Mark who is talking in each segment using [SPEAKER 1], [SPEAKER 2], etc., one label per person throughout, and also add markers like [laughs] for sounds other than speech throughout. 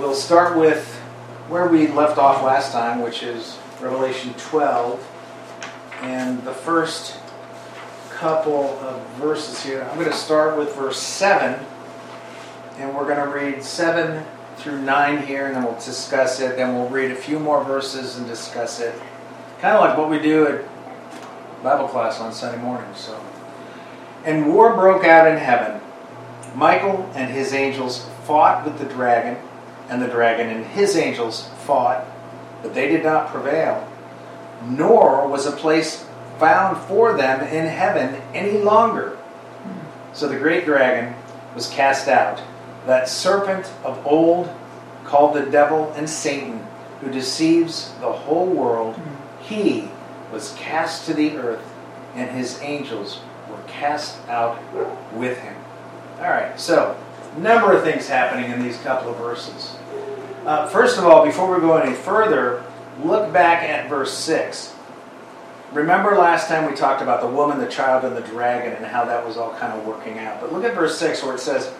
[SPEAKER 1] We'll start with where we left off last time, which is Revelation 12. And the first couple of verses here, I'm going to start with verse 7. And we're going to read 7 through 9 here, and then we'll discuss it. Then we'll read a few more verses and discuss it. Kind of like what we do at Bible class on Sunday mornings. So. And war broke out in heaven. Michael and his angels fought with the dragon, and the dragon and his angels fought, but they did not prevail. Nor was a place found for them in heaven any longer. So the great dragon was cast out, that serpent of old called the devil and Satan, who deceives the whole world. He was cast to the earth, and his angels were cast out with him. All right, so number of things happening in these couple of verses. Uh, first of all, before we go any further, look back at verse 6. Remember last time we talked about the woman, the child, and the dragon and how that was all kind of working out. But look at verse 6 where it says,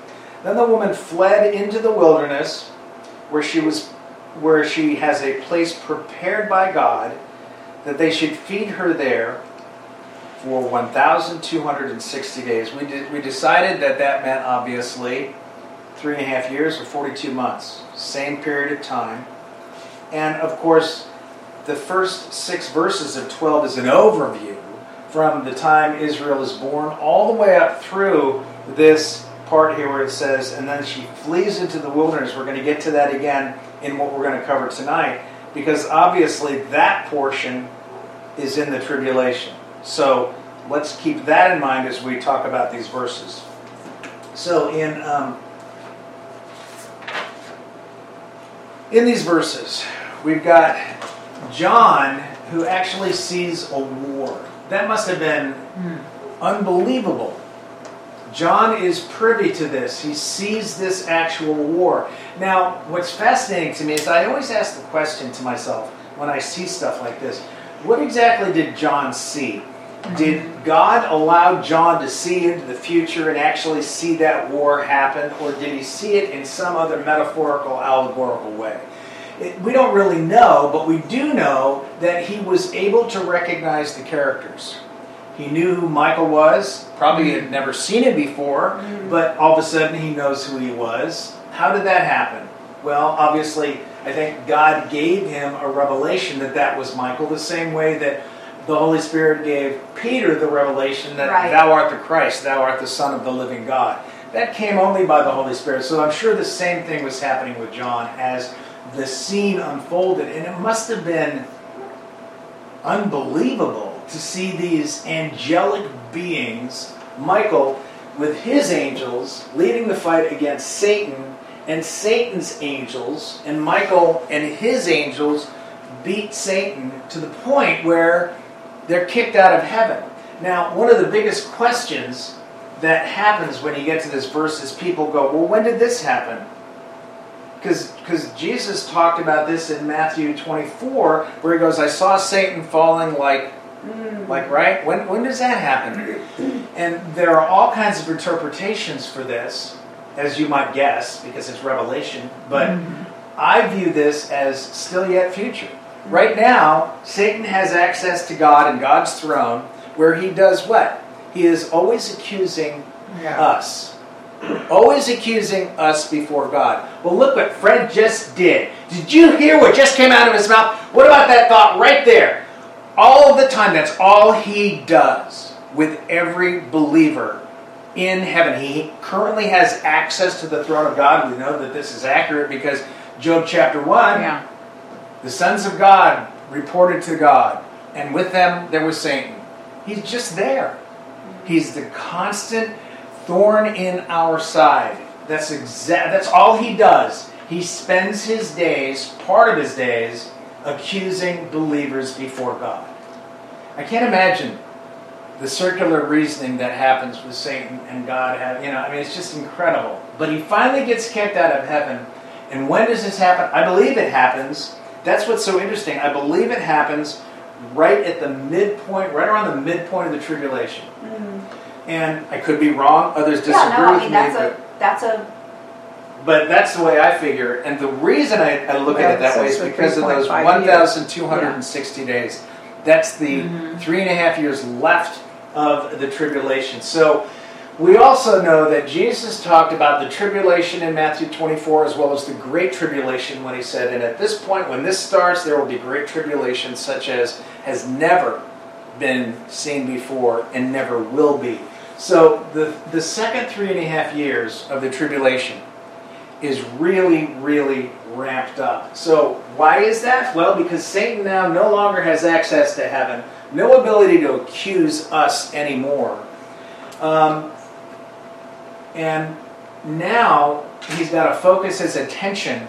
[SPEAKER 1] Then the woman fled into the wilderness where she was where she has a place prepared by God that they should feed her there for 1,260 days. We, we decided that that meant obviously three and a half years or 42 months, same period of time. And of course, the first six verses of 12 is an overview from the time Israel is born all the way up through this part here where it says, and then she flees into the wilderness. We're going to get to that again in what we're going to cover tonight, because obviously that portion is in the tribulation. So let's keep that in mind as we talk about these verses. So in um, in these verses, we've got John who actually sees a war. That must have been unbelievable. John is privy to this. He sees this actual war. Now, what's fascinating to me is I always ask the question to myself when I see stuff like this what exactly did John see? Did God allow John to see into the future and actually see that war happen, or did he see it in some other metaphorical, allegorical way? It, we don't really know, but we do know that he was able to recognize the characters. He knew who Michael was, probably had never seen him before, mm-hmm. but all of a sudden he knows who he was. How did that happen? Well, obviously, I think God gave him a revelation that that was Michael, the same way that the Holy Spirit gave Peter the revelation that
[SPEAKER 2] Right.
[SPEAKER 1] thou art the Christ, thou art the Son of the living God. That came only by the Holy Spirit. So I'm sure the same thing was happening with John as the scene unfolded. And it must have been unbelievable to see these angelic beings, Michael with his angels, leading the fight against Satan and Satan's angels, and Michael and his angels beat Satan to the point where they're kicked out of heaven. Now, one of the biggest questions that happens when you get to this verse is people go, Well, when did this happen? Because Jesus talked about this in Matthew 24, where he goes, I saw Satan falling like, like right? When, when does that happen? And there are all kinds of interpretations for this, as you might guess, because it's revelation. But mm-hmm. I view this as still yet future. Right now, Satan has access to God and God's throne, where he does what? He is always accusing us. Always accusing us before God. Well, look what Fred just did. Did you hear what just came out of his mouth? What about that thought right there? All the time, that's all he does with every believer in heaven. He currently has access to the throne of God. We know that this is accurate because Job chapter 1
[SPEAKER 2] Yeah.
[SPEAKER 1] The sons of God reported to God, and with them there was Satan. He's just there. He's the constant thorn in our side. That's exact. That's all he does. He spends his days, part of his days, accusing believers before God. I can't imagine the circular reasoning that happens with Satan and God. Have, you know, I mean, it's just incredible. But he finally gets kicked out of heaven. And when does this happen? I believe it happens. That's what's so interesting. I believe it happens right at the midpoint, right around the midpoint of the tribulation. And I could be wrong. Others disagree
[SPEAKER 2] Yeah, no, I
[SPEAKER 1] with
[SPEAKER 2] mean
[SPEAKER 1] me.
[SPEAKER 2] that's
[SPEAKER 1] but-
[SPEAKER 2] that's a
[SPEAKER 1] but that's the way I figure. And the reason I, I look at it that way is because of those
[SPEAKER 2] 3.5
[SPEAKER 1] 1,260 days. That's the
[SPEAKER 2] Mhm.
[SPEAKER 1] three and a half years left of the tribulation. So we also know that Jesus talked about the tribulation in Matthew 24 as well as the great tribulation when he said, And at this point, when this starts, there will be great tribulation such as has never been seen before and never will be. So the, the second three and a half years of the tribulation is really, really ramped up. So why is that? Well, because Satan now no longer has access to heaven, no ability to accuse us anymore. Um, and now he's got to focus his attention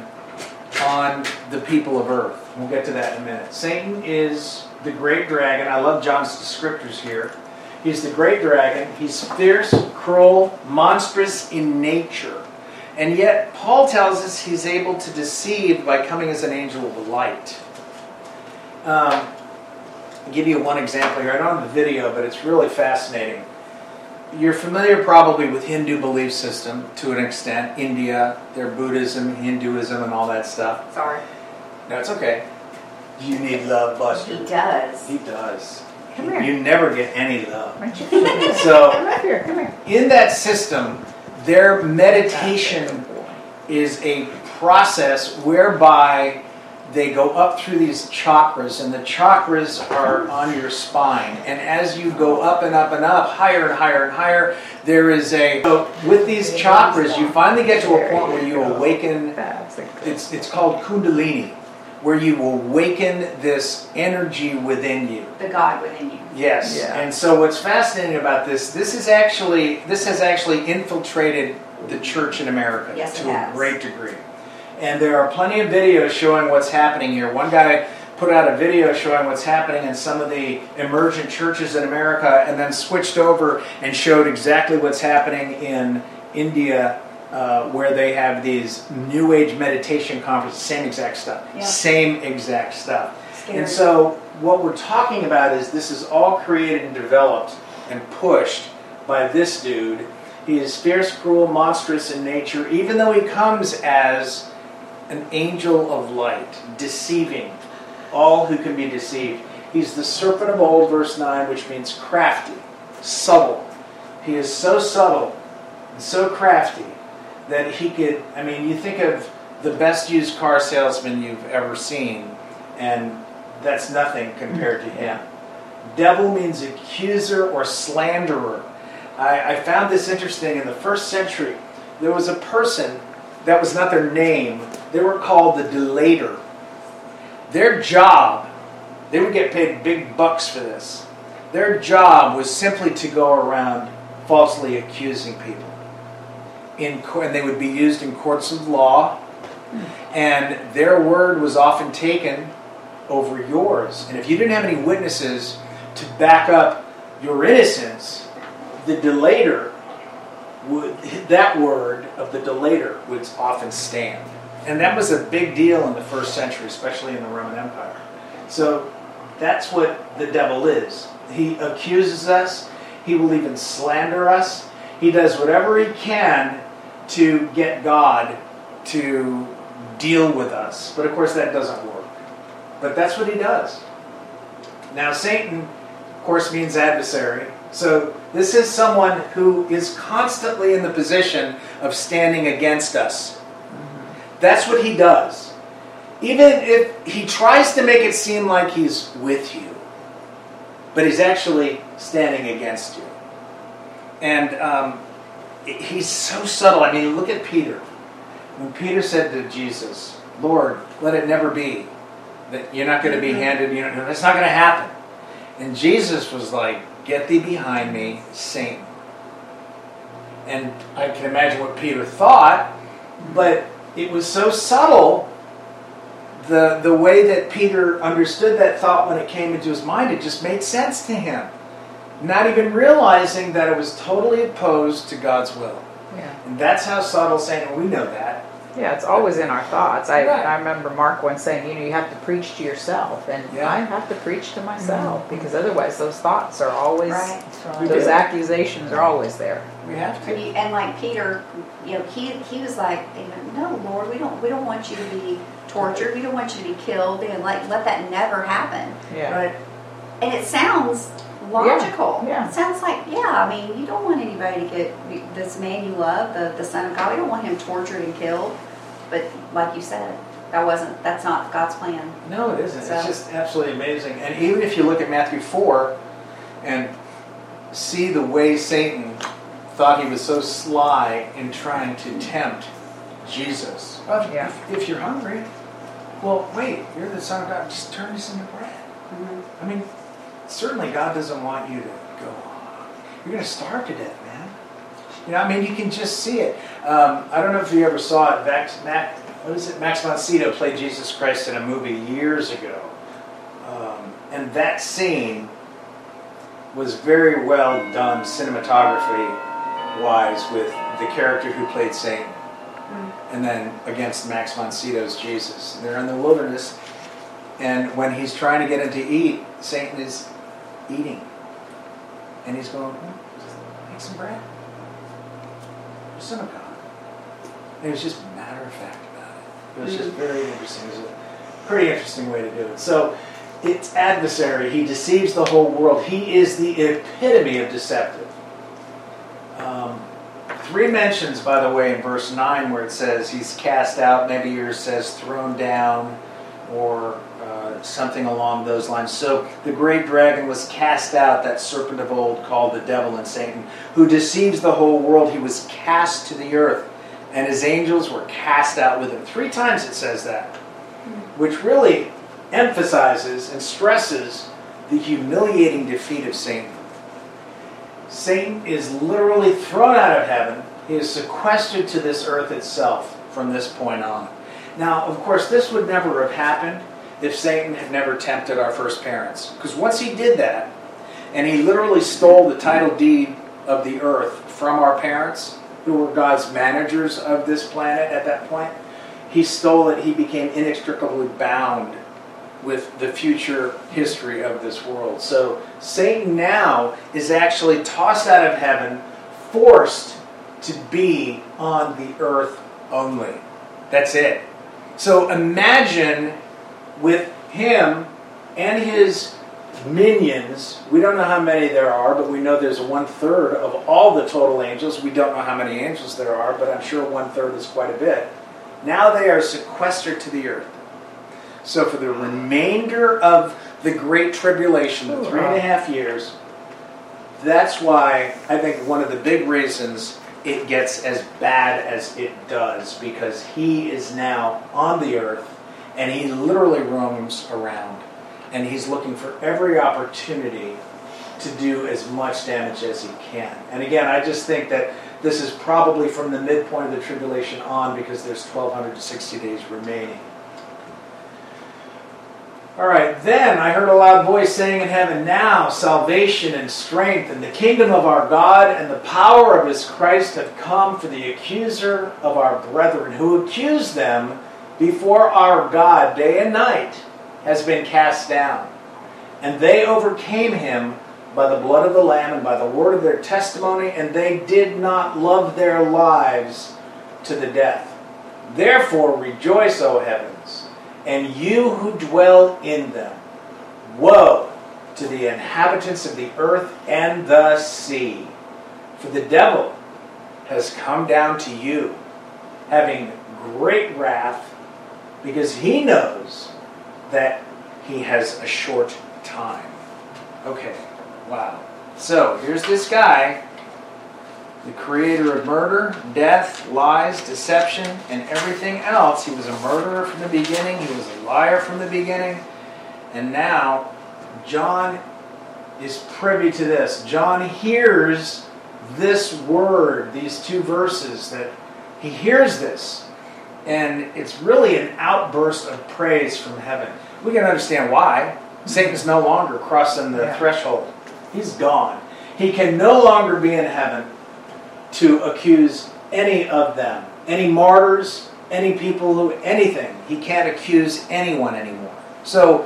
[SPEAKER 1] on the people of earth. We'll get to that in a minute. Satan is the great dragon. I love John's descriptors here. He's the great dragon. He's fierce, cruel, monstrous in nature. And yet, Paul tells us he's able to deceive by coming as an angel of light. Um, I'll give you one example here. I don't have the video, but it's really fascinating. You're familiar probably with Hindu belief system to an extent. India, their Buddhism, Hinduism, and all that stuff.
[SPEAKER 3] Sorry.
[SPEAKER 1] No, it's okay. You need love, Buster.
[SPEAKER 3] He does.
[SPEAKER 1] He does.
[SPEAKER 2] Come here.
[SPEAKER 1] You never get any love.
[SPEAKER 2] Why don't you? [laughs]
[SPEAKER 1] So,
[SPEAKER 2] Come up here, come here.
[SPEAKER 1] in that system, their meditation is a process whereby they go up through these chakras, and the chakras are on your spine. And as you go up and up and up, higher and higher and higher, there is a. So with these chakras, you finally get to a point where you awaken.
[SPEAKER 2] That's a good.
[SPEAKER 1] It's it's called Kundalini, where you awaken this energy within you.
[SPEAKER 3] The God within you.
[SPEAKER 1] Yes.
[SPEAKER 2] Yeah.
[SPEAKER 1] And so what's fascinating about this, this is actually this has actually infiltrated the church in America
[SPEAKER 3] Yes,
[SPEAKER 1] to a great degree. And there are plenty of videos showing what's happening here. One guy put out a video showing what's happening in some of the emergent churches in America and then switched over and showed exactly what's happening in India uh, where they have these new age meditation conferences, same exact stuff.
[SPEAKER 3] Yeah.
[SPEAKER 1] Same exact stuff.
[SPEAKER 3] Scary.
[SPEAKER 1] And so, what we're talking about is this is all created and developed and pushed by this dude. He is fierce, cruel, monstrous in nature, even though he comes as an angel of light, deceiving all who can be deceived. He's the serpent of old, verse 9, which means crafty, subtle. He is so subtle and so crafty that he could, I mean, you think of the best used car salesman you've ever seen, and that's nothing compared to him. Devil means accuser or slanderer. I, I found this interesting. In the first century, there was a person that was not their name, they were called the delator. Their job, they would get paid big bucks for this. Their job was simply to go around falsely accusing people. In, and they would be used in courts of law, and their word was often taken over yours. And if you didn't have any witnesses to back up your innocence, the delator would that word of the delator would often stand. And that was a big deal in the first century, especially in the Roman Empire. So that's what the devil is. He accuses us, he will even slander us. He does whatever he can to get God to deal with us. But of course, that doesn't work. But that's what he does. Now, Satan, of course, means adversary. So this is someone who is constantly in the position of standing against us. That's what he does. Even if he tries to make it seem like he's with you, but he's actually standing against you. And um, he's so subtle. I mean, look at Peter. When Peter said to Jesus, Lord, let it never be that you're not going to be handed, you know, that's not going to happen. And Jesus was like, Get thee behind me, Satan. And I can imagine what Peter thought, but it was so subtle the the way that Peter understood that thought when it came into his mind, it just made sense to him. Not even realizing that it was totally opposed to God's will.
[SPEAKER 2] Yeah.
[SPEAKER 1] And that's how subtle Satan, we know that.
[SPEAKER 2] Yeah, it's always in our thoughts. I,
[SPEAKER 1] Right.
[SPEAKER 2] I remember Mark once saying, you know, you have to preach to yourself, and
[SPEAKER 1] Yeah.
[SPEAKER 2] I have to preach to myself mm-hmm. because otherwise those thoughts are always,
[SPEAKER 3] Right.
[SPEAKER 1] We
[SPEAKER 2] those accusations are always there.
[SPEAKER 1] We have
[SPEAKER 3] And,
[SPEAKER 1] to.
[SPEAKER 3] you, and like Peter, you know, he, he was like, no, Lord, we don't, we don't want you to be tortured. We don't want you to be killed and like, let that never happen.
[SPEAKER 2] Yeah.
[SPEAKER 1] Right.
[SPEAKER 3] And it sounds logical.
[SPEAKER 2] yeah.
[SPEAKER 3] It sounds like, yeah, I mean, you don't want anybody to get this man you love, the, the son of God, we don't want him tortured and killed. But like you said, that wasn't, that's not God's plan.
[SPEAKER 1] No, it isn't.
[SPEAKER 3] So-
[SPEAKER 1] It's just absolutely amazing. And even if you look at Matthew 4 and see the way Satan thought he was so sly in trying to tempt Jesus. Oh, well,
[SPEAKER 2] Yeah.
[SPEAKER 1] if, if you're hungry, well, wait, you're the Son of God, just turn this into bread. Mm-hmm. I mean, certainly God doesn't want you to go, on. you're going to starve to death, man. You know, I mean, you can just see it. Um, I don't know if you ever saw it. Max, Max, what is it? Max von Sydow played Jesus Christ in a movie years ago. Um, and that scene was very well done cinematography wise with the character who played Satan. And then against Max von Sydow's Jesus. They're in the wilderness, and when he's trying to get him to eat, Satan is eating. And he's going, "Hmm, make some bread. The Son of God. And it was just matter of fact about it. It was just very interesting. It was a pretty interesting way to do it. So, its adversary, he deceives the whole world. He is the epitome of deceptive. Um, three mentions, by the way, in verse 9 where it says he's cast out. Maybe yours says thrown down something along those lines. So the great dragon was cast out, that serpent of old called the devil and Satan, who deceives the whole world. He was cast to the earth, and his angels were cast out with him. Three times it says that, which really emphasizes and stresses the humiliating defeat of Satan. Satan is literally thrown out of heaven. He is sequestered to this earth itself from this point on. Now, of course, this would never have happened if Satan had never tempted our first parents. Because once he did that, and he literally stole the title deed of the earth from our parents, who were God's managers of this planet at that point, he stole it. He became inextricably bound with the future history of this world. So Satan now is actually tossed out of heaven, forced to be on the earth only. That's it. So imagine with him and his minions, we don't know how many there are, but we know there's one third of all the total angels. We don't know how many angels there are, but I'm sure one third is quite a bit. Now they are sequestered to the earth. So for the remainder of the Great Tribulation, the three and a half years, that's why I think one of the big reasons it gets as bad as it does, because he is now on the earth and he literally roams around and he's looking for every opportunity to do as much damage as he can. And again, I just think that this is probably from the midpoint of the tribulation on because there's 1260 days remaining. All right, then I heard a loud voice saying in heaven, Now salvation and strength and the kingdom of our God and the power of his Christ have come for the accuser of our brethren, who accused them before our God day and night, has been cast down. And they overcame him by the blood of the Lamb and by the word of their testimony, and they did not love their lives to the death. Therefore rejoice, O heavens, and you who dwell in them. Woe to the inhabitants of the earth and the sea, for the devil has come down to you, having great wrath, because he knows that he has a short time. Okay, wow. So here's this guy, the creator of murder, death, lies, deception, and everything else. He was a murderer from the beginning, he was a liar from the beginning, and now John is privy to this. John hears this word, these two verses, that he hears this. And it's really an outburst of praise from heaven. We can understand why. Satan's no longer crossing the
[SPEAKER 2] Yeah.
[SPEAKER 1] threshold, he's gone. He can no longer be in heaven to accuse any of them, any martyrs, any people who, anything. He can't accuse anyone anymore. So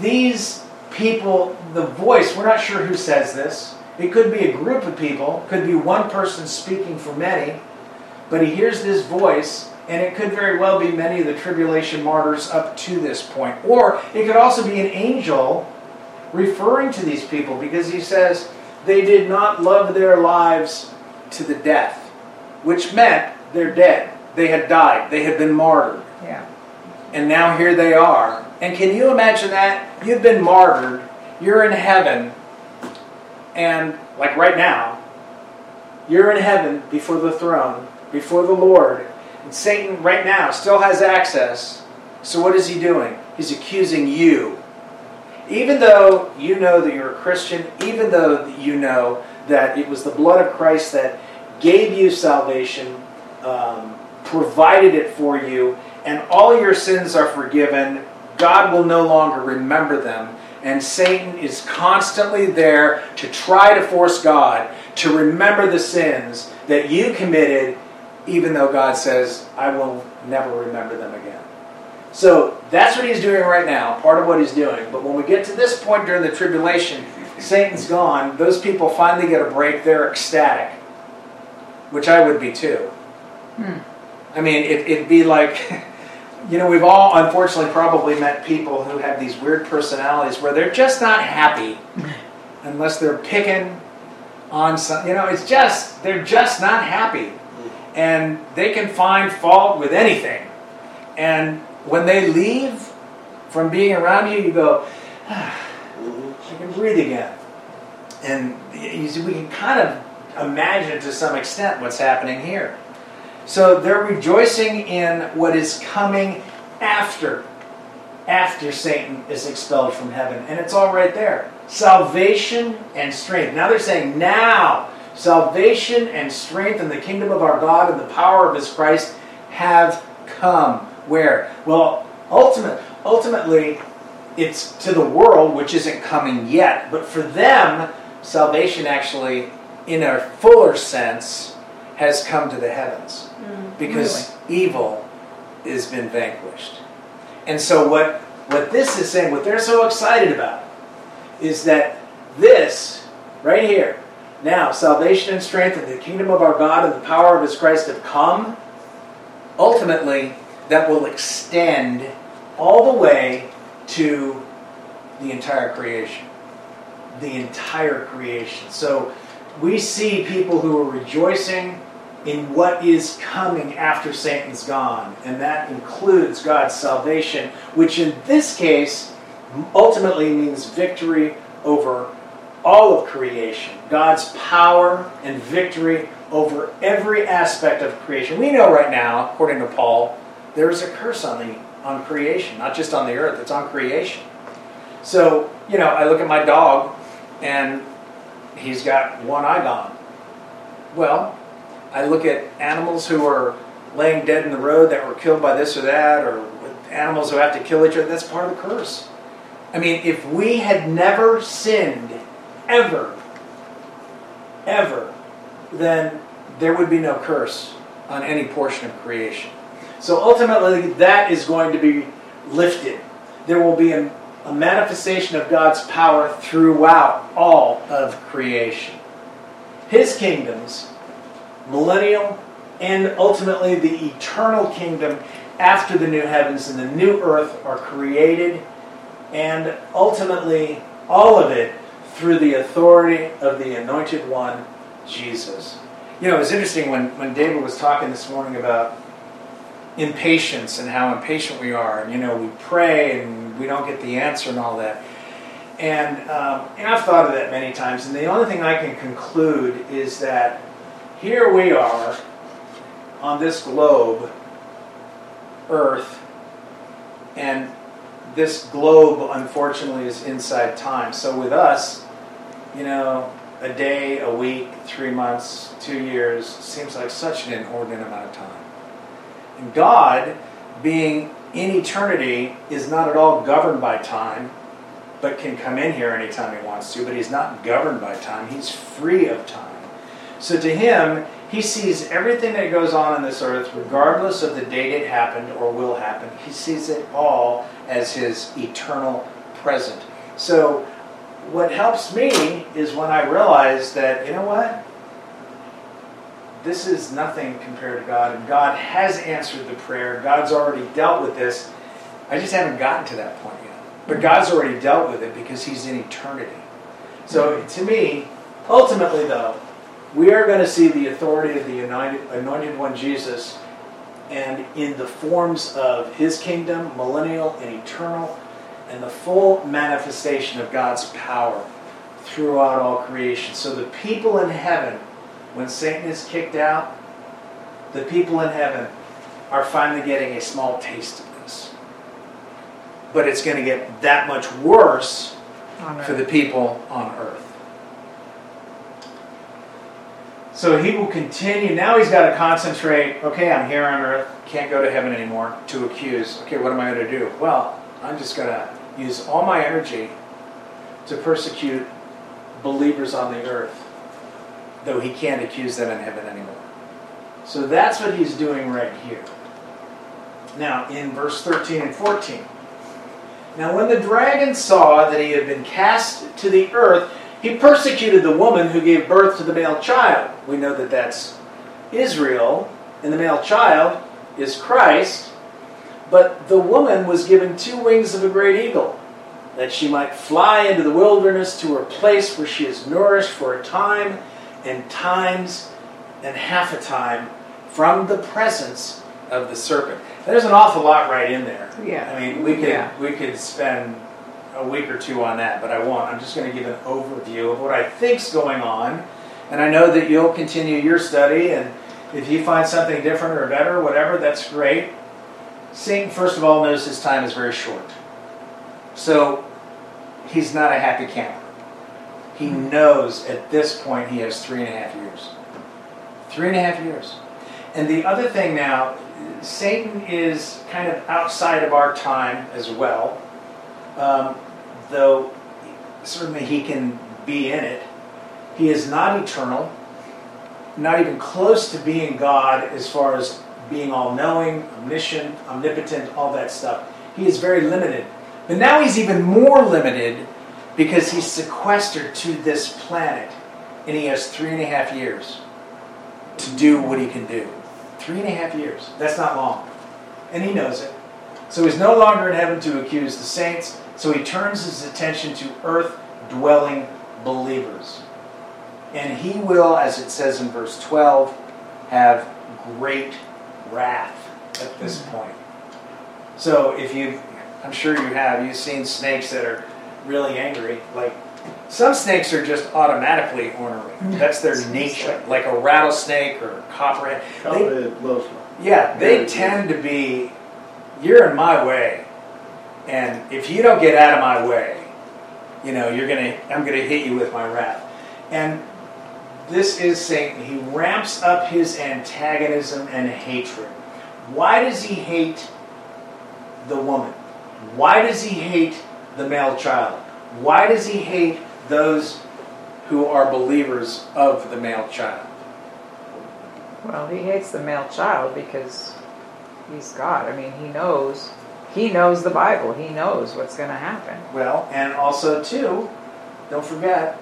[SPEAKER 1] these people, the voice, we're not sure who says this. It could be a group of people, could be one person speaking for many, but he hears this voice, and it could very well be many of the tribulation martyrs up to this point. Or it could also be an angel referring to these people because he says they did not love their lives to the death, which meant they're dead. They had died, they had been martyred.
[SPEAKER 2] Yeah.
[SPEAKER 1] And now here they are. And can you imagine that? You've been martyred, you're in heaven, and like right now, you're in heaven before the throne, before the Lord. And Satan, right now, still has access. So what is he doing? He's accusing you. Even though you know that you're a Christian, even though you know that it was the blood of Christ that gave you salvation, um, provided it for you, and all your sins are forgiven, God will no longer remember them. And Satan is constantly there to try to force God to remember the sins that you committed, even though God says, I will never remember them again. So that's what he's doing right now, part of what he's doing. But when we get to this point during the tribulation, Satan's gone, those people finally get a break, they're ecstatic, which I would be too.
[SPEAKER 2] Hmm.
[SPEAKER 1] I mean, it, it'd be like, [laughs] you know, we've all unfortunately probably met people who have these weird personalities where they're just not happy [laughs] unless they're picking on some, you know, it's just, they're just not happy. And they can find fault with anything. And when they leave from being around you, you go, ah, I can breathe again. And you see, we can kind of imagine to some extent what's happening here. So they're rejoicing in what is coming after, after Satan is expelled from heaven. And it's all right there. Salvation and strength. Now they're saying, now, salvation and strength in the kingdom of our God and the power of his Christ have come. Where? Well, ultimate, ultimately, it's to the world, which isn't coming yet. But for them, salvation actually, in a fuller sense, has come to the heavens mm, because evil has been vanquished. And so what what this is saying, what they're so excited about, is that this right here, now salvation and strength and the kingdom of our God and the power of His Christ have come. Ultimately, that will extend all the way to the entire creation. The entire creation. So we see people who are rejoicing in what is coming after Satan's gone, and that includes God's salvation, which in this case ultimately means victory over all of creation. God's power and victory over every aspect of creation. We know right now, according to Paul, there is a curse on the on creation, not just on the earth, it's on creation. So, you know, I look at my dog and he's got one eye gone. Well, I look at animals who are laying dead in the road that were killed by this or that, or animals who have to kill each other. That's part of the curse. I mean, if we had never sinned, ever, ever, then there would be no curse on any portion of creation. So ultimately, that is going to be lifted. There will be a, a manifestation of God's power throughout all of creation. His kingdoms, millennial, and ultimately the eternal kingdom after the new heavens and the new earth are created, and ultimately all of it through the authority of the anointed one, Jesus. You know, it was interesting when, when David was talking this morning about impatience and how impatient we are. And, you know, we pray and we don't get the answer and all that. And, um, and I've thought of that many times. And the only thing I can conclude is that here we are on this globe, Earth, and this globe, unfortunately, is inside time. So with us, you know, a day, a week, three months, two years seems like such an inordinate amount of time. And God, being in eternity, is not at all governed by time, but can come in here anytime he wants to, but he's not governed by time. He's free of time. So to him, he sees everything that goes on in this earth, regardless of the date it happened or will happen. He sees it all as his eternal present. So what helps me is when I realize that, you know what? this is nothing compared to God, and God has answered the prayer. God's already dealt with this. I just haven't gotten to that point yet. But God's already dealt with it because He's in eternity. So to me, ultimately, though, we are going to see the authority of the Anointed One Jesus, and in the forms of His kingdom, millennial and eternal, and the full manifestation of God's power throughout all creation. So the people in heaven, when Satan is kicked out, the people in heaven are finally getting a small taste of this. But it's going to get that much worse for the people on earth. So he will continue. Now he's got to concentrate. Okay, I'm here on earth. Can't go to heaven anymore to accuse. Okay, what am I going to do? Well, I'm just going to use all my energy to persecute believers on the earth, though he can't accuse them in heaven anymore. So that's what he's doing right here. Now, in verse 13 and 14. Now, when the dragon saw that he had been cast to the earth, he persecuted the woman who gave birth to the male child. We know that that's Israel, and the male child is Christ. But the woman was given two wings of a great eagle, that she might fly into the wilderness to her place where she is nourished for a time and times and half a time from the presence of the serpent. There's an awful lot right in there.
[SPEAKER 2] Yeah.
[SPEAKER 1] I mean, we could
[SPEAKER 2] Yeah.
[SPEAKER 1] we could spend a week or two on that, but I won't. I'm just going to give an overview of what I think's going on, and I know that you'll continue your study. And if you find something different or better, whatever, that's great. Satan, first of all, knows his time is very short, so he's not a happy camper. He knows at this point he has three and a half years. Three and a half years. And the other thing now, Satan is kind of outside of our time as well, um, though certainly he can be in it. He is not eternal, not even close to being God as far as being all knowing, omniscient, omnipotent, all that stuff. He is very limited. But now he's even more limited because he's sequestered to this planet and he has three and a half years to do what he can do. Three and a half years. That's not long. And he knows it. So he's no longer in heaven to accuse the saints, so he turns his attention to earth dwelling believers. And he will, as it says in verse 12, have great wrath at this point. So if you, I'm sure you have, you've seen snakes that are really angry. Like some snakes are just automatically ornery. That's their nature. Like a rattlesnake or a copperhead. They,
[SPEAKER 4] Copperhead blows
[SPEAKER 1] yeah, they tend to be, you're in my way. And if you don't get out of my way, you know, you're gonna, I'm gonna hit you with my wrath. And this is Satan. He ramps up his antagonism and hatred. Why does he hate the woman? Why does he hate the male child? Why does he hate those who are believers of the male child?
[SPEAKER 2] Well, he hates the male child because he's God. I mean, he knows. He knows the Bible. He knows what's going to happen.
[SPEAKER 1] Well, and also too, don't forget,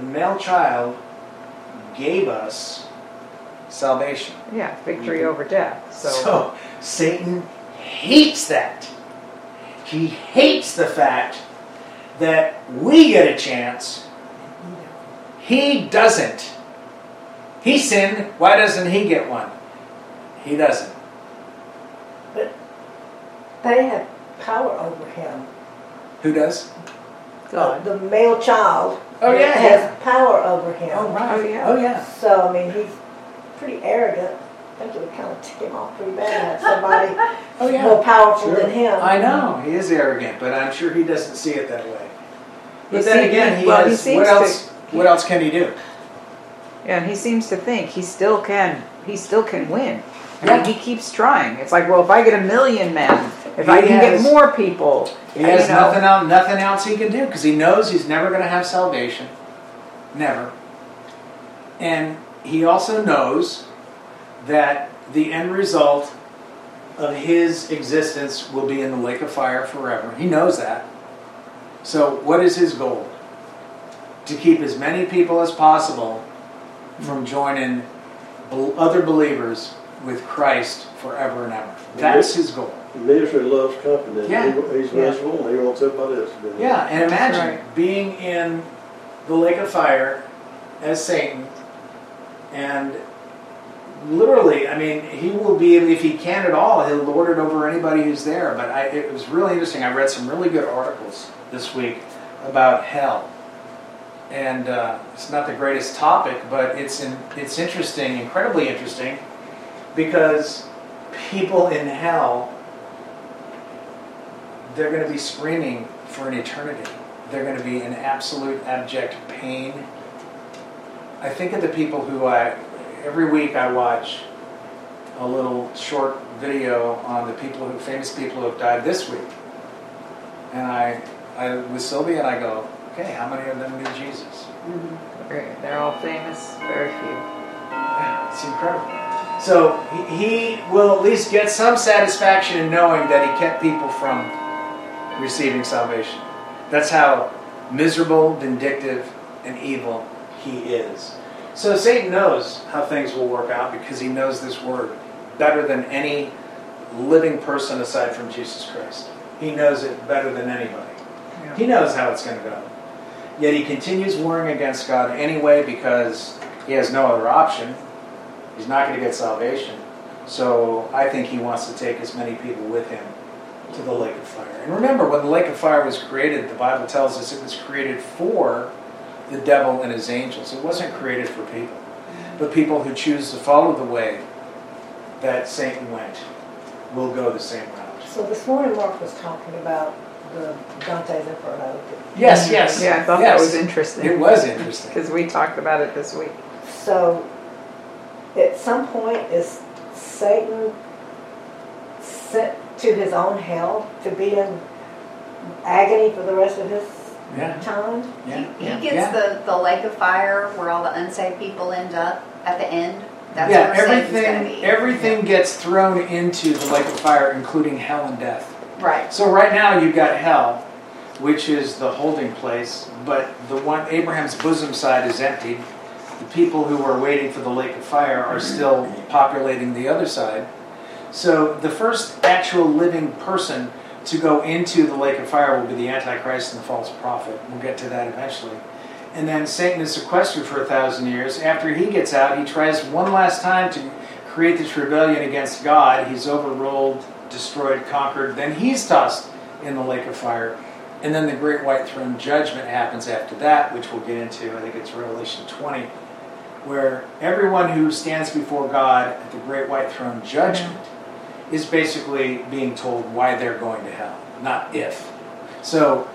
[SPEAKER 1] the male child gave us salvation.
[SPEAKER 2] Yeah, victory mm-hmm. over death. So,
[SPEAKER 1] So Satan hates that. He hates the fact that we get a chance. He doesn't. He sinned. Why doesn't he get one? He doesn't.
[SPEAKER 5] But They have power over him.
[SPEAKER 1] Who does?
[SPEAKER 2] God.
[SPEAKER 5] The male child
[SPEAKER 1] Oh yeah.
[SPEAKER 5] has power over him.
[SPEAKER 1] Oh right.
[SPEAKER 2] Oh, yeah.
[SPEAKER 1] Oh yeah.
[SPEAKER 5] So, I mean, he's pretty arrogant. I think it would kind of tick him off pretty bad to have [laughs] somebody
[SPEAKER 1] Oh yeah.
[SPEAKER 5] more powerful
[SPEAKER 4] Sure.
[SPEAKER 5] than him.
[SPEAKER 1] I know he is arrogant, but I'm sure he doesn't see it that way. But
[SPEAKER 2] He
[SPEAKER 1] then
[SPEAKER 2] seems-
[SPEAKER 1] again, he
[SPEAKER 2] well,
[SPEAKER 1] has.
[SPEAKER 2] seems
[SPEAKER 1] what
[SPEAKER 2] to-
[SPEAKER 1] else? What else can he do?
[SPEAKER 2] yeah, and he seems to think he still can. He still can win. I
[SPEAKER 1] Yeah.
[SPEAKER 2] mean, he keeps trying. It's like, well, if I get a million men, if I can
[SPEAKER 1] has-
[SPEAKER 2] get more people,
[SPEAKER 1] He has
[SPEAKER 2] know,
[SPEAKER 1] nothing else. Nothing else he can do because he knows he's never going to have salvation. Never. And he also knows that the end result of his existence will be in the lake of fire forever. He knows that. So, what is his goal? To keep as many people as possible from joining other believers with Christ forever and ever. That's his goal.
[SPEAKER 4] Ministry loves company.
[SPEAKER 1] Yeah.
[SPEAKER 4] He- He's
[SPEAKER 1] Yeah.
[SPEAKER 4] miserable and he wants everybody else to be. there.
[SPEAKER 1] Yeah, and imagine
[SPEAKER 2] right.
[SPEAKER 1] being in the lake of fire as Satan, and literally, I mean, he will be, if he can at all, he'll lord it over anybody who's there. But I, it was really interesting. I read some really good articles this week about hell. And uh, it's not the greatest topic, but it's in, it's interesting, incredibly interesting, because people in hell they're going to be screaming for an eternity. They're going to be in absolute abject pain. I think of the people who I, every week I watch a little short video on the people who, famous people who have died this week. And I, I with Sylvia and I go, okay, how many of them knew Jesus? Mm-hmm.
[SPEAKER 2] Very- They're all famous, very few.
[SPEAKER 1] Yeah, it's incredible. So he, he will at least get some satisfaction in knowing that he kept people from receiving salvation. That's how miserable, vindictive, and evil he is. So Satan knows how things will work out because he knows this word better than any living person aside from Jesus Christ. He knows it better than anybody.
[SPEAKER 2] Yeah.
[SPEAKER 1] He knows how it's going to go. Yet he continues warring against God anyway because he has no other option. He's not going to get salvation. So I think he wants to take as many people with him to the lake of fire. And remember, when the lake of fire was created, the Bible tells us it was created for the devil and his angels. It wasn't created for people. But people who choose to follow the way that Satan went will go the same route.
[SPEAKER 5] So this morning Mark was talking about the Dante's Inferno.
[SPEAKER 1] Yes, yes.
[SPEAKER 2] Yeah, I thought
[SPEAKER 1] yes.
[SPEAKER 2] that was interesting.
[SPEAKER 1] It was interesting.
[SPEAKER 2] Because we talked about it this week.
[SPEAKER 5] So at some point is Satan sent to his own hell to be in agony for the rest of his
[SPEAKER 1] Yeah,
[SPEAKER 5] time?
[SPEAKER 1] yeah.
[SPEAKER 3] He
[SPEAKER 1] yeah.
[SPEAKER 3] gets the, the lake of fire where all the unsaved people end up at the end. That's
[SPEAKER 1] yeah,
[SPEAKER 3] where
[SPEAKER 1] everything
[SPEAKER 3] gonna be.
[SPEAKER 1] everything gets thrown into the lake of fire, including hell and death.
[SPEAKER 3] Right.
[SPEAKER 1] So right now you've got hell, which is the holding place, but the one Abraham's bosom side is emptied. The people who are waiting for the lake of fire are still populating the other side. So the first actual living person to go into the lake of fire will be the Antichrist and the false prophet. We'll get to that eventually. And then Satan is sequestered for a thousand years. After he gets out, he tries one last time to create this rebellion against God. He's overruled, destroyed, conquered. Then he's tossed in the lake of fire. And then the great white throne judgment happens after that, which we'll get into. I think it's Revelation 20, where everyone who stands before God at the great white throne judgment is basically being told why they're going to hell, not if. So,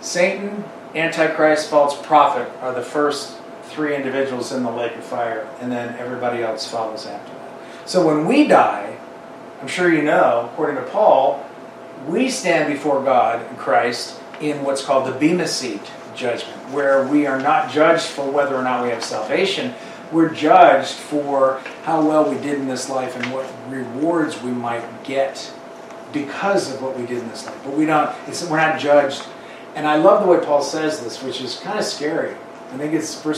[SPEAKER 1] Satan, Antichrist, false prophet are the first three individuals in the lake of fire, and then everybody else follows after that. So, when we die, I'm sure you know, according to Paul, we stand before God and Christ in what's called the Bema Seat judgment, where we are not judged for whether or not we have salvation. We're judged for how well we did in this life and what rewards we might get because of what we did in this life. But we don't, we're not judged. And I love the way Paul says this, which is kind of scary. I think it's 1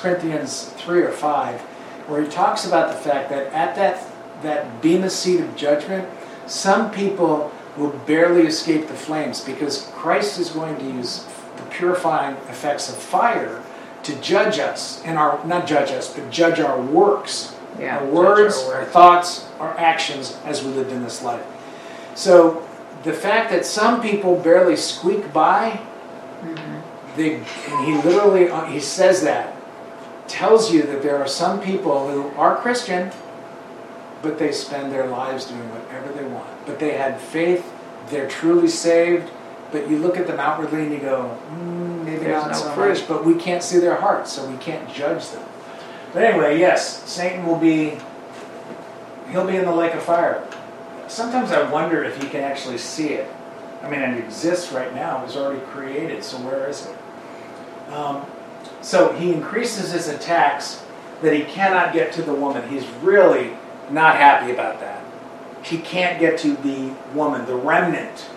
[SPEAKER 1] Corinthians 3 or 5, where he talks about the fact that at that, that Bema seat of judgment, some people will barely escape the flames because Christ is going to use the purifying effects of fire to judge us and our not judge us but judge our works.
[SPEAKER 2] Yeah.
[SPEAKER 1] our words
[SPEAKER 2] our
[SPEAKER 1] our thoughts our actions as we lived in this life. So the fact that some people barely squeak by they, and he literally uh, he says that tells you that there are some people who are christian but they spend their lives doing whatever they want. But they had faith they're truly saved but you look at them outwardly and you go mm, maybe
[SPEAKER 2] There's
[SPEAKER 1] not
[SPEAKER 2] no
[SPEAKER 1] so
[SPEAKER 2] fruit.
[SPEAKER 1] much but we can't see their hearts so we can't judge them. But anyway yes satan will be he'll be in the lake of fire. Sometimes i wonder if he can actually see it. I mean it exists right now it was already created so where is it? Um, so he increases his attacks that he cannot get to the woman. He's really not happy about that he can't get to the woman the remnant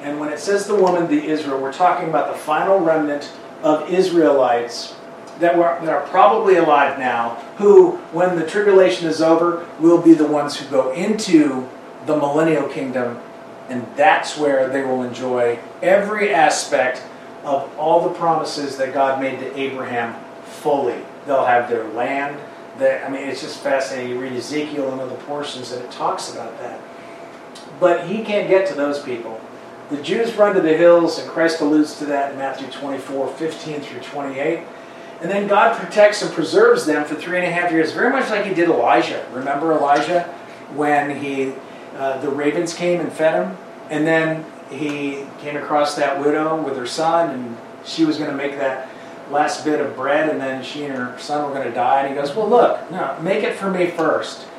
[SPEAKER 1] and when it says the woman the israel we're talking about the final remnant of israelites that, were, that are probably alive now, who, when the tribulation is over, will be the ones who go into the millennial kingdom, and that's where they will enjoy every aspect of all the promises that God made to Abraham fully. They'll have their land. They, I mean, it's just fascinating. You read Ezekiel and other portions, and it talks about that. But he can't get to those people. The Jews run to the hills, and Christ alludes to that in Matthew 24 15 through 28. And then God protects and preserves them for three and a half years, very much like he did Elijah. Remember Elijah when he uh, the ravens came and fed him? And then he came across that widow with her son, and she was going to make that last bit of bread, and then she and her son were going to die. And he goes, Well, look, no, make it for me first. [laughs]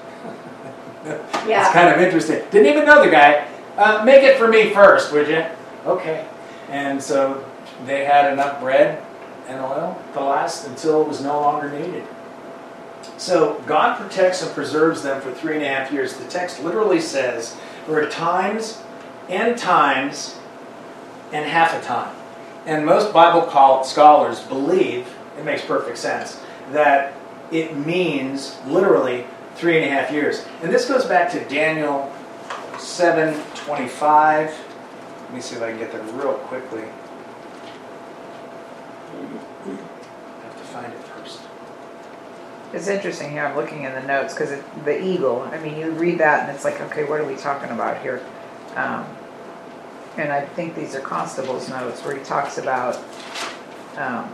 [SPEAKER 3] Yeah.
[SPEAKER 1] It's kind of interesting. Didn't even know the guy. Uh, make it for me first, would you? Okay. And so they had enough bread and oil to last until it was no longer needed. So God protects and preserves them for three and a half years. The text literally says, there are times and times and half a time. And most Bible scholars believe, it makes perfect sense, that it means literally three and a half years. And this goes back to Daniel 7:25. Let me see if I can get there real quickly. I have to find it first.
[SPEAKER 2] It's interesting here. I'm looking in the notes because the eagle. I mean, you read that and it's like, okay, what are we talking about here? Um, and I think these are Constable's notes where he talks about um,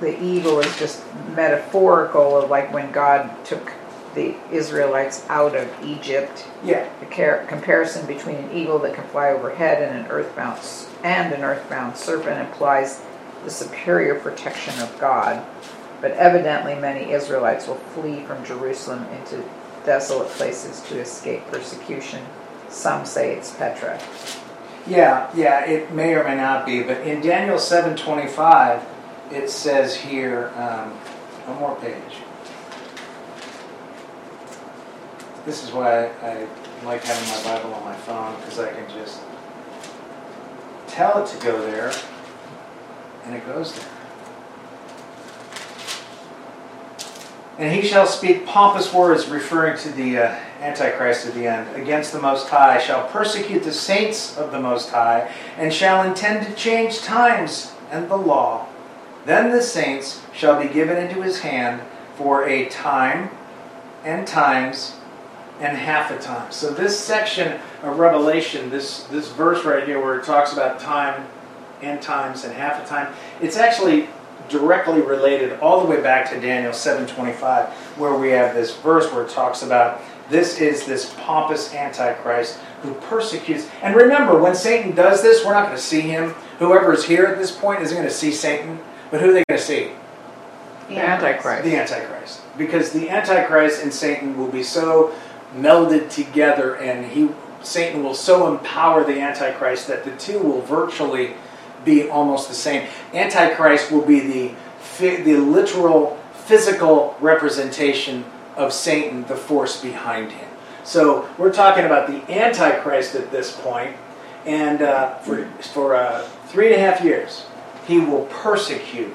[SPEAKER 2] the eagle is just metaphorical of like when God took the Israelites out of Egypt.
[SPEAKER 1] Yeah.
[SPEAKER 2] The car- comparison between an eagle that can fly overhead and an earthbound s- and an earthbound serpent implies the superior protection of God. But evidently, many Israelites will flee from Jerusalem into desolate places to escape persecution. Some say it's Petra.
[SPEAKER 1] Yeah, yeah, it may or may not be, but in Daniel 7:25, it says here, um, one more page. This is why I, I like having my Bible on my phone because I can just tell it to go there, and it goes there. And he shall speak pompous words, referring to the uh, Antichrist at the end, against the Most High, shall persecute the saints of the Most High, and shall intend to change times and the law. Then the saints shall be given into his hand for a time and times and half a time. So this section of Revelation, this, this verse right here where it talks about time and times and half a time, it's actually directly related all the way back to Daniel 7:25 where we have this verse where it talks about this is this pompous antichrist who persecutes. And remember when Satan does this we're not going to see him. Whoever is here at this point isn't going to see Satan. But who are they going to see?
[SPEAKER 2] The Antichrist.
[SPEAKER 1] the antichrist. Because the antichrist and Satan will be so melded together and he Satan will so empower the antichrist that the two will virtually be almost the same. Antichrist will be the the literal physical representation of Satan, the force behind him. So we're talking about the Antichrist at this point, and uh, for for uh, three and a half years, he will persecute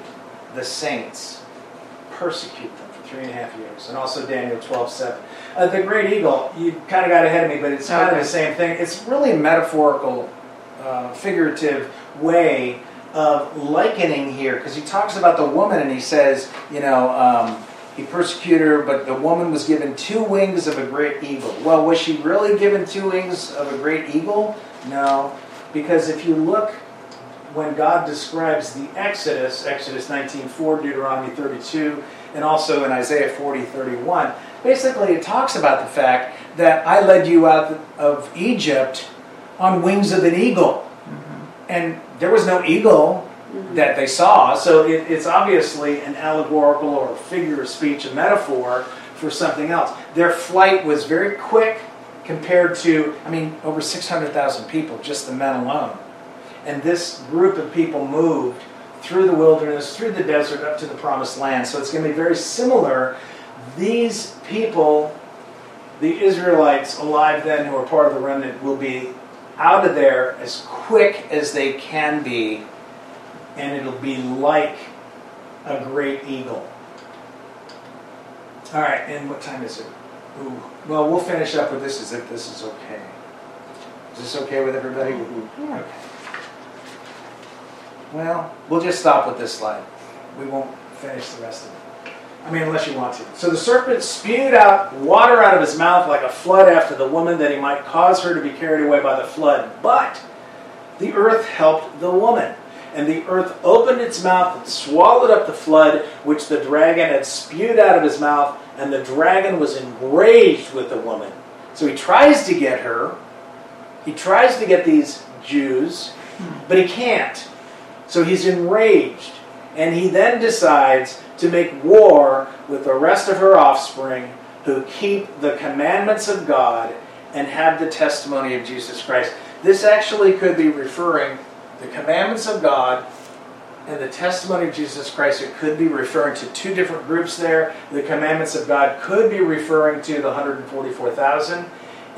[SPEAKER 1] the saints, persecute them for three and a half years, and also Daniel twelve seven. Uh, the great eagle, you kind of got ahead of me, but it's kind
[SPEAKER 2] Okay.
[SPEAKER 1] of the same thing. It's really metaphorical, uh, figurative way of likening here because he talks about the woman and he says, you know, um, he persecuted her, but the woman was given two wings of a great eagle. Well, was she really given two wings of a great eagle? No, because if you look when God describes the Exodus, Exodus 19:4, Deuteronomy 32, and also in Isaiah 40:31, basically it talks about the fact that I led you out of Egypt on wings of an eagle. Mm-hmm. And there was no eagle mm-hmm. that they saw, so it, it's obviously an allegorical or figure of speech, a metaphor for something else. Their flight was very quick compared to, I mean, over 600,000 people, just the men alone. And this group of people moved through the wilderness, through the desert, up to the promised land. So it's going to be very similar. These people, the Israelites alive then who are part of the remnant, will be out of there as quick as they can be, and it'll be like a great eagle. All right, and what time is it? Ooh, well, we'll finish up with this as if this is okay. Is this okay with everybody?
[SPEAKER 2] Yeah.
[SPEAKER 1] Okay. Well, we'll just stop with this slide. We won't finish the rest of it. I mean, unless you want to. So the serpent spewed out water out of his mouth like a flood after the woman, that he might cause her to be carried away by the flood. But the earth helped the woman. And the earth opened its mouth and swallowed up the flood which the dragon had spewed out of his mouth, and the dragon was enraged with the woman. So he tries to get her. He tries to get these Jews, but he can't. So he's enraged. And he then decides to make war with the rest of her offspring who keep the commandments of God and have the testimony of Jesus Christ. This actually could be referring the commandments of God and the testimony of Jesus Christ. It could be referring to two different groups there. The commandments of God could be referring to the 144,000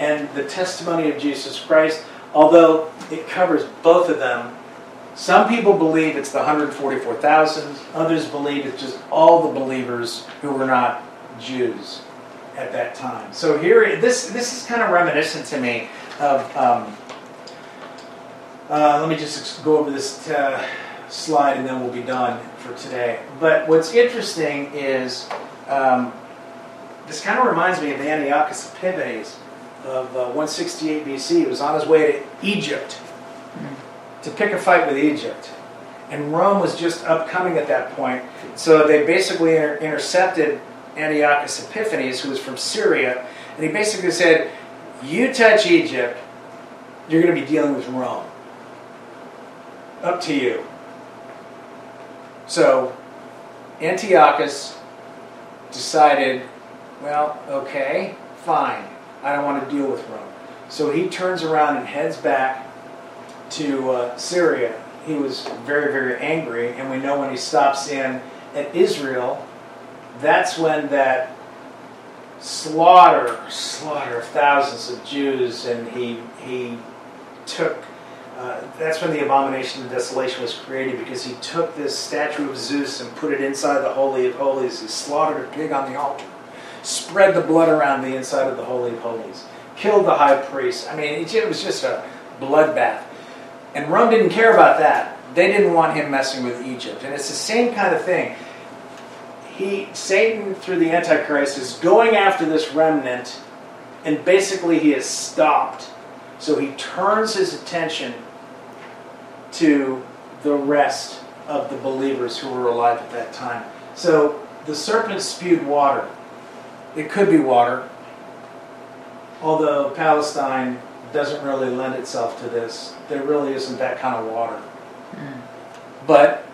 [SPEAKER 1] and the testimony of Jesus Christ, although it covers both of them. Some people believe it's the 144,000, others believe it's just all the believers who were not Jews at that time. So here, this, this is kind of reminiscent to me of. Um, uh, let me just go over this uh, slide and then we'll be done for today. But what's interesting is um, this kind of reminds me of Antiochus Epiphanes of uh, 168 BC. He was on his way to Egypt to pick a fight with Egypt. And Rome was just upcoming at that point. So they basically inter- intercepted Antiochus Epiphanes, who was from Syria. And he basically said, You touch Egypt, you're going to be dealing with Rome. Up to you. So Antiochus decided, well, okay, fine. I don't want to deal with Rome. So he turns around and heads back to uh, Syria. He was very, very angry, and we know when he stops in at Israel, that's when that slaughter, slaughter of thousands of Jews, and he he took. Uh, that's when the abomination of desolation was created because he took this statue of Zeus and put it inside the holy of holies. He slaughtered a pig on the altar, spread the blood around the inside of the holy of holies, killed the high priest. I mean, it was just a bloodbath. And Rome didn't care about that. They didn't want him messing with Egypt. And it's the same kind of thing. He Satan through the Antichrist is going after this remnant and basically he is stopped. So he turns his attention to the rest of the believers who were alive at that time. So the serpent spewed water. It could be water. Although Palestine doesn't really lend itself to this. There really isn't that kind of water. Hmm. But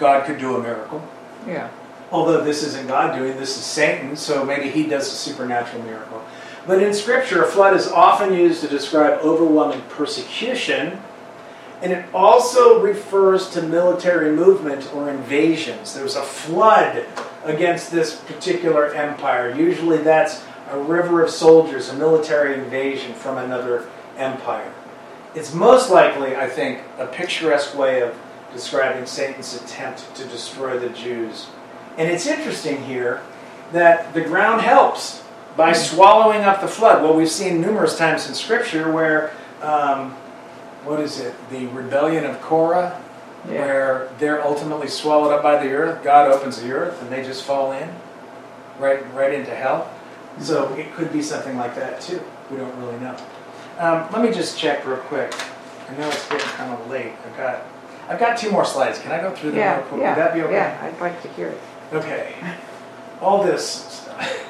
[SPEAKER 1] God could do a miracle.
[SPEAKER 2] Yeah.
[SPEAKER 1] Although this isn't God doing, this is Satan, so maybe he does a supernatural miracle. But in Scripture, a flood is often used to describe overwhelming persecution, and it also refers to military movement or invasions. There was a flood against this particular empire. Usually that's a river of soldiers, a military invasion from another empire. It's most likely, I think, a picturesque way of describing Satan's attempt to destroy the Jews. And it's interesting here that the ground helps by swallowing up the flood. Well, we've seen numerous times in Scripture where, um, what is it, the rebellion of Korah,
[SPEAKER 2] Yeah.
[SPEAKER 1] where they're ultimately swallowed up by the earth. God opens the earth and they just fall in, right, right into hell. So it could be something like that too. We don't really know. Um, let me just check real quick. I know it's getting kind of late. I've got, I've got two more slides. Can I go through them real
[SPEAKER 2] Yeah,
[SPEAKER 1] quick?
[SPEAKER 2] yeah,
[SPEAKER 1] Would that be okay?
[SPEAKER 2] yeah, I'd like to hear it.
[SPEAKER 1] Okay. All this stuff.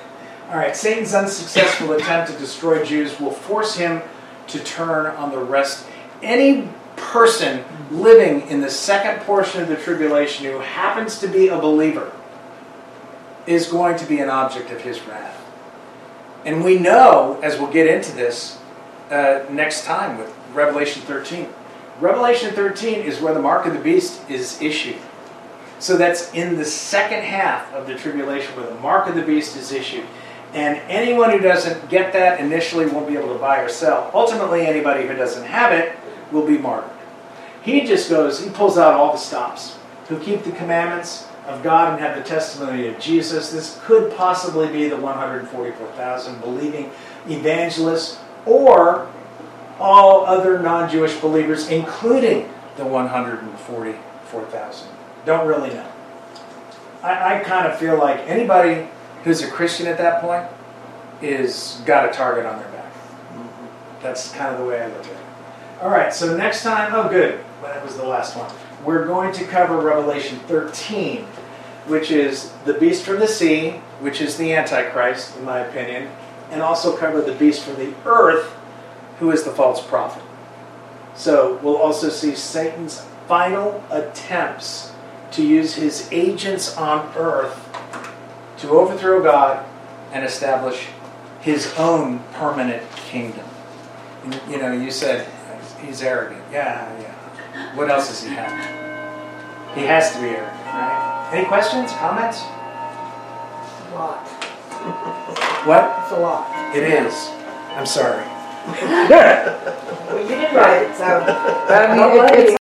[SPEAKER 1] All right. Satan's unsuccessful attempt to destroy Jews will force him to turn on the rest. Any person living in the second portion of the tribulation who happens to be a believer is going to be an object of his wrath. And we know, as we'll get into this uh, next time with Revelation 13. Revelation 13 is where the mark of the beast is issued. So that's in the second half of the tribulation where the mark of the beast is issued. And anyone who doesn't get that initially won't be able to buy or sell. Ultimately, anybody who doesn't have it will be martyred. He just goes, he pulls out all the stops. Who keep the commandments, of God and have the testimony of Jesus. This could possibly be the 144,000 believing evangelists or all other non Jewish believers, including the 144,000. Don't really know. I, I kind of feel like anybody who's a Christian at that point is got a target on their back. That's kind of the way I look at it. All right, so next time, oh, good. That was the last one. We're going to cover Revelation 13, which is the beast from the sea, which is the Antichrist, in my opinion, and also cover the beast from the earth, who is the false prophet. So we'll also see Satan's final attempts to use his agents on earth to overthrow God and establish his own permanent kingdom. And, You know, you said he's arrogant. Yeah, yeah. What else does he have? He has to be arrogant, right? Any questions, comments?
[SPEAKER 5] Lot.
[SPEAKER 1] What?
[SPEAKER 5] It's a lot.
[SPEAKER 1] It is. I'm sorry. [laughs]
[SPEAKER 5] Well, you did write it, so.
[SPEAKER 2] But I mean, it- it's